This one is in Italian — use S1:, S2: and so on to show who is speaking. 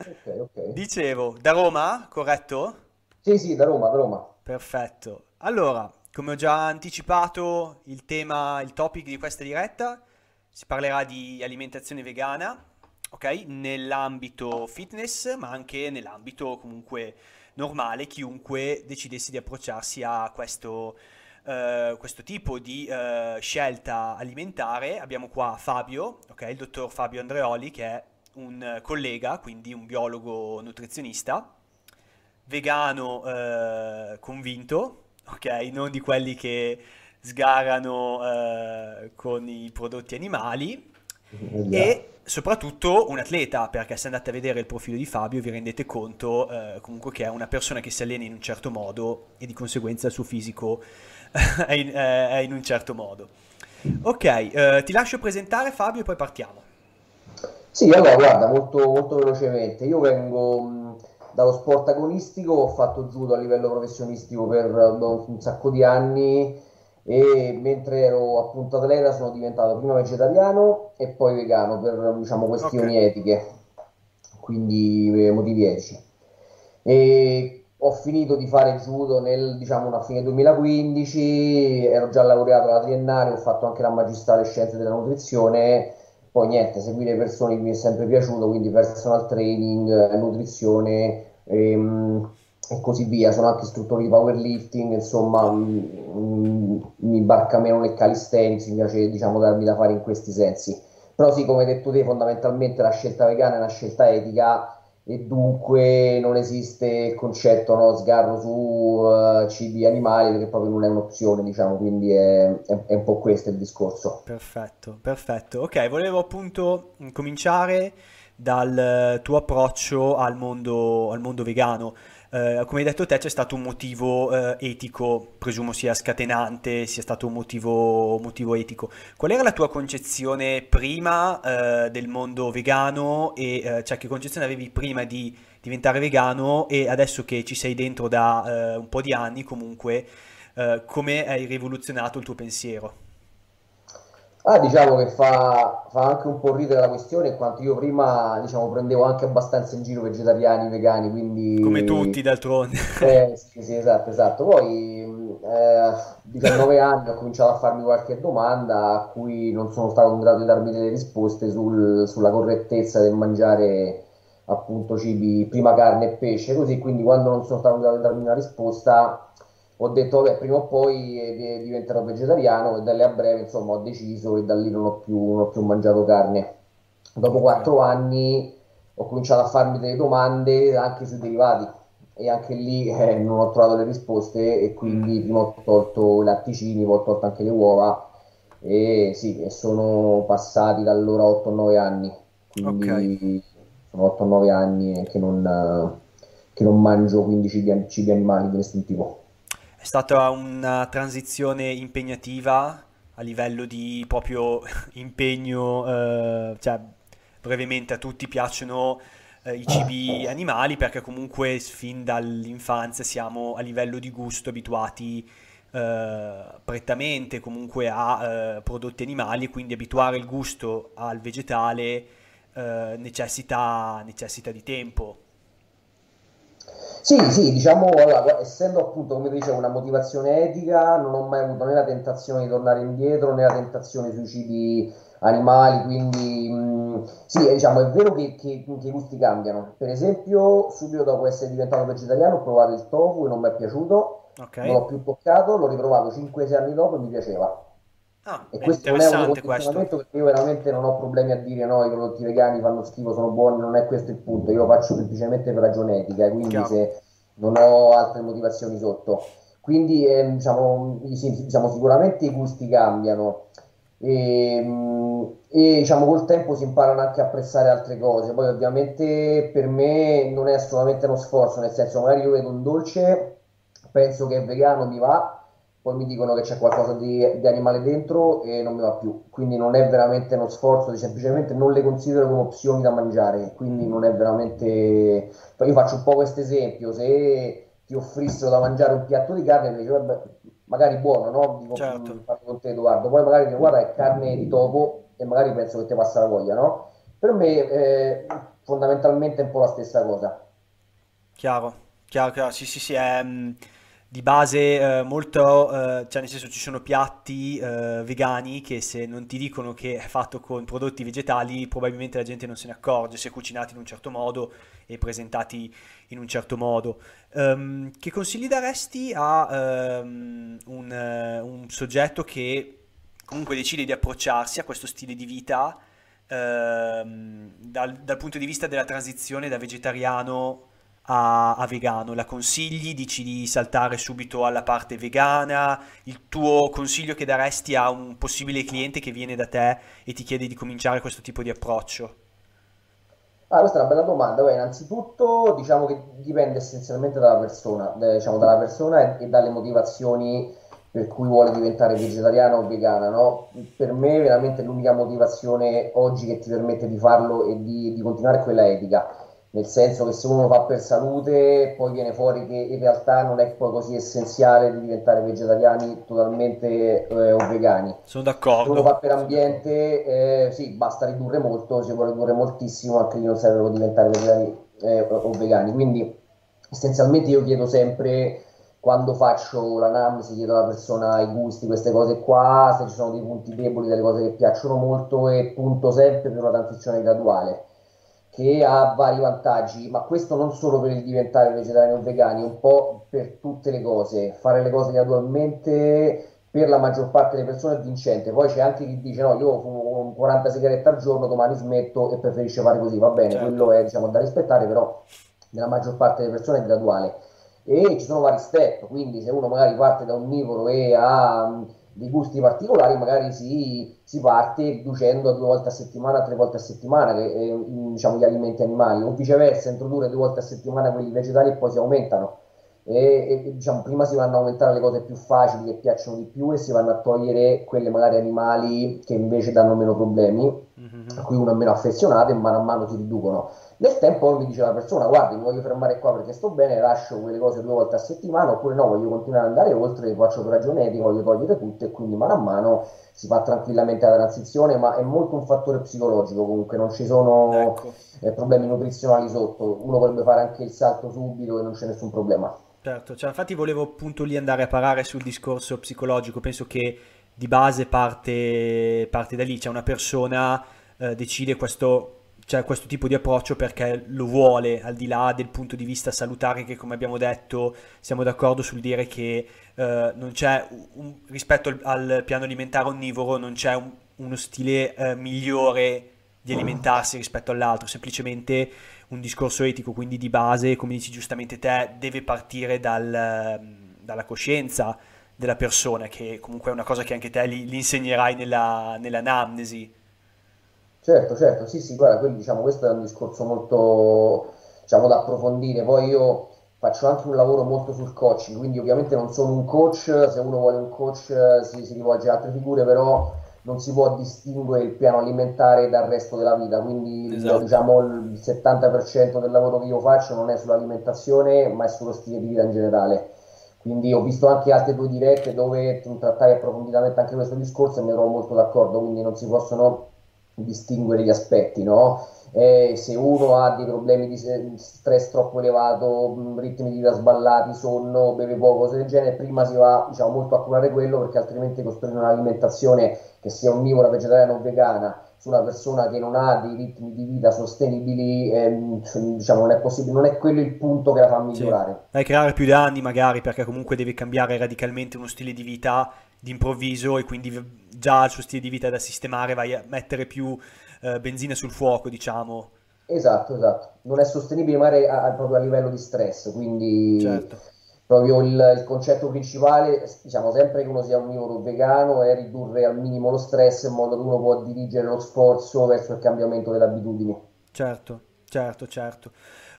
S1: Ok, ok.
S2: Dicevo, da Roma, corretto?
S1: Sì, sì, da Roma, da Roma.
S2: Perfetto. Allora, come ho già anticipato, il tema, il topic di questa diretta si parlerà di alimentazione vegana, ok? Nell'ambito fitness, ma anche nell'ambito comunque normale, chiunque decidesse di approcciarsi a questo, eh, questo tipo di eh, scelta alimentare. Abbiamo qua Fabio, ok? Il dottor Fabio Andreoli, che è un eh, collega, quindi un biologo nutrizionista, vegano eh, convinto, ok? Non di quelli che sgarano eh, con i prodotti animali
S1: Vediamo.
S2: e soprattutto un atleta, perché se andate a vedere il profilo di Fabio vi rendete conto eh, comunque che è una persona che si allena in un certo modo e di conseguenza il suo fisico è in, è- è in un certo modo. Ok, eh, ti lascio presentare Fabio e poi partiamo.
S1: Sì, allora guarda, molto, molto velocemente. Io vengo mh, dallo sport agonistico, ho fatto judo a livello professionistico per boh, un sacco di anni e mentre ero appunto atleta sono diventato prima vegetariano e poi vegano per diciamo questioni etiche, quindi eh, motivi etici. E ho finito di fare judo nel, diciamo, a fine 2015, ero già laureato alla triennale, ho fatto anche la magistrale scienze della nutrizione, poi niente, seguire persone mi è sempre piaciuto, quindi personal training, nutrizione ehm, e così via. Sono anche istruttore di powerlifting, insomma, mm, mm, mi barca meno nel calisthenics, mi piace, diciamo, darmi da fare in questi sensi. Però sì, come hai detto te, fondamentalmente la scelta vegana è una scelta etica e dunque non esiste il concetto, no, sgarro su eh, cibi animali perché proprio non è un'opzione, diciamo, quindi è, è- è un po' questo il discorso.
S2: perfetto, perfetto. Ok, volevo appunto cominciare dal tuo approccio al mondo, al mondo vegano. Eh, come hai detto te, c'è stato un motivo eh, etico, presumo sia scatenante, sia stato un motivo, motivo etico. Qual era la tua concezione prima eh, del mondo vegano e eh, cioè che concezione avevi prima di diventare vegano e adesso che ci sei dentro da eh, un po' di anni, comunque, eh, come hai rivoluzionato il tuo pensiero?
S1: Ah, diciamo che fa, fa anche un po' ridere la questione, in quanto io prima, diciamo, prendevo anche abbastanza in giro vegetariani, vegani,
S2: Come
S1: quindi
S2: tutti, d'altronde.
S1: Eh, sì, sì, esatto, esatto. Poi, eh, 19 anni ho cominciato a farmi qualche domanda a cui non sono stato in grado di darmi delle risposte sul- sulla correttezza del mangiare appunto cibi, prima carne e pesce, così quindi quando non sono stato in grado di darmi una risposta ho detto, vabbè, prima o poi eh, di- diventerò vegetariano e da lì a breve, insomma, ho deciso e da lì non ho più, non ho più mangiato carne. Dopo quattro anni ho cominciato a farmi delle domande anche sui derivati e anche lì eh, non ho trovato le risposte e
S2: Mm,
S1: quindi prima ho tolto i latticini, poi ho tolto anche le uova e sì, e sono passati da allora 8-9 anni, quindi sono 8-9 anni che non, che non mangio quindi cibi, cibi animali di nessun tipo.
S2: È stata una transizione impegnativa a livello di proprio impegno, eh, cioè brevemente a tutti piacciono eh, i cibi animali perché comunque fin dall'infanzia siamo a livello di gusto abituati eh, prettamente comunque a eh, prodotti animali e quindi abituare il gusto al vegetale eh, necessita, necessita di tempo.
S1: Sì, sì, diciamo, allora, essendo appunto, come dicevo, una motivazione etica, non ho mai avuto né la tentazione di tornare indietro né la tentazione sui cibi animali, quindi mh, sì, eh, diciamo, è vero che, che- che i gusti cambiano. Per esempio, subito dopo essere diventato vegetariano ho provato il tofu e non mi è piaciuto,
S2: Ok?
S1: non l'ho più toccato, l'ho riprovato 5-6 anni dopo e mi piaceva.
S2: Ah,
S1: E questo non è un condizionamento perché io veramente non ho problemi a dire no, i prodotti vegani fanno schifo, sono buoni, non è questo il punto, io lo faccio semplicemente per ragione etica, e quindi
S2: Chiaro.
S1: se non ho altre motivazioni sotto. Quindi ehm, diciamo, sì, diciamo, sicuramente i gusti cambiano e, mh, e, diciamo col tempo si imparano anche a apprezzare altre cose. Poi ovviamente per me non è assolutamente uno sforzo, nel senso magari io vedo un dolce, penso che è vegano, mi va poi mi dicono che c'è qualcosa di, di animale dentro e non mi va più. Quindi non è veramente uno sforzo, semplicemente non le considero come opzioni da mangiare. Quindi non è veramente. Poi io faccio un po' questo esempio: se ti offrissero da mangiare un piatto di carne, mi dice, vabbè, magari buono, no? Dico,
S2: Certo.
S1: "Mm, parlo con te, Edoardo. Poi magari dico, guarda, è carne di topo e magari penso che ti passa la voglia, no? Per me eh, fondamentalmente è un po' la stessa cosa.
S2: Chiaro, chiaro, chiaro, sì, sì, sì, è mm, di base eh, molto, eh, cioè nel senso ci sono piatti eh, vegani che se non ti dicono che è fatto con prodotti vegetali, probabilmente la gente non se ne accorge, se cucinati in un certo modo e presentati in un certo modo. Ehm, che consigli daresti a ehm, un, eh, un soggetto che comunque decide di approcciarsi a questo stile di vita ehm, dal, dal punto di vista della transizione da vegetariano a, a vegano? La consigli? Dici di saltare subito alla parte vegana? Il tuo consiglio che daresti a un possibile cliente che viene da te e ti chiede di cominciare questo tipo di approccio?
S1: Ah, questa è una bella domanda. Beh, innanzitutto diciamo che dipende essenzialmente dalla persona, eh, diciamo, dalla persona e, e dalle motivazioni per cui vuole diventare vegetariana o vegana, no? Per me veramente l'unica motivazione oggi che ti permette di farlo e di, di continuare è quella etica nel senso che se uno lo fa per salute, poi viene fuori che in realtà non è poi così essenziale di diventare vegetariani totalmente eh, o vegani.
S2: Sono d'accordo.
S1: Se uno fa per ambiente, eh, sì, basta ridurre molto, si può ridurre moltissimo, anche lì non serve diventare vegetariani eh, o vegani. Quindi essenzialmente io chiedo sempre quando faccio l'anamnesi chiedo alla persona i gusti, queste cose qua, se ci sono dei punti deboli, delle cose che piacciono molto e punto sempre per una transizione graduale che ha vari vantaggi, ma questo non solo per il diventare vegetariani o vegani, un po' per tutte le cose. Fare le cose gradualmente per la maggior parte delle persone è vincente. Poi c'è anche chi dice no, io fumo 40 sigarette al giorno, domani smetto e preferisce fare così, va bene, certo. quello è diciamo, da rispettare, però nella maggior parte delle persone è graduale. E ci sono vari step, quindi se uno magari parte da onnivoro e ha dei gusti particolari, magari si, si, parte riducendo due volte a settimana, tre volte a settimana che, eh, diciamo, gli alimenti animali, o viceversa, introdurre due volte a settimana quelli vegetali e poi si aumentano. E, e, diciamo, prima si vanno a aumentare le cose più facili che piacciono di più e si vanno a togliere quelle magari animali che invece danno meno problemi, mm-hmm. a cui uno è meno affezionato e mano a mano si riducono. Nel tempo mi dice la persona, guardi, mi voglio fermare qua perché sto bene, lascio quelle cose due volte a settimana, oppure no, voglio continuare ad andare oltre, faccio per ragione etica, voglio togliere tutto e quindi mano a mano si fa tranquillamente la transizione, ma è molto un fattore psicologico comunque, non ci sono ecco. eh, problemi nutrizionali sotto, uno potrebbe fare anche il salto subito e non c'è nessun problema.
S2: Certo, cioè, infatti volevo appunto lì andare a parare sul discorso psicologico, penso che di base parte, parte da lì, cioè una persona eh, decide questo cioè questo tipo di approccio perché lo vuole, al di là del punto di vista salutare che come abbiamo detto siamo d'accordo sul dire che eh, non c'è un, rispetto al, al, piano alimentare onnivoro non c'è un, uno stile eh, migliore di alimentarsi rispetto all'altro, semplicemente un discorso etico, quindi di base, come dici giustamente te, deve partire dal, dalla coscienza della persona, che comunque è una cosa che anche te gli, gli insegnerai nella, nell'anamnesi.
S1: Certo, certo, sì, sì, guarda, quindi, diciamo, questo è un discorso molto, diciamo, da approfondire. Poi io faccio anche un lavoro molto sul coaching, quindi ovviamente non sono un coach, se uno vuole un coach si, si rivolge ad altre figure, però non si può distinguere il piano alimentare dal resto della vita, quindi esatto. diciamo il 70% del lavoro che io faccio non è sull'alimentazione, ma è sullo stile di vita in generale. Quindi ho visto anche altre due dirette dove trattai approfonditamente anche questo discorso e mi trovo molto d'accordo, quindi non si possono distinguere gli aspetti, no? Eh, se uno ha dei problemi di stress troppo elevato, ritmi di vita sballati, sonno, beve poco, cose del genere, prima si va diciamo, molto a curare quello perché altrimenti costruire un'alimentazione che sia onnivora, vegetariana o vegana su una persona che non ha dei ritmi di vita sostenibili, eh, diciamo, non è possibile, non è quello il punto che la fa migliorare.
S2: Sì. Vai a creare più danni magari perché comunque deve cambiare radicalmente uno stile di vita d'improvviso e quindi già il suo stile di vita da sistemare, vai a mettere più eh, benzina sul fuoco, diciamo.
S1: Esatto, esatto. Non è sostenibile magari a, a, proprio a livello di stress, quindi certo. Proprio il, il, concetto principale, diciamo sempre che uno sia onnivoro vegano, è ridurre al minimo lo stress in modo che uno può dirigere lo sforzo verso il cambiamento delle abitudini.
S2: Certo, certo, certo.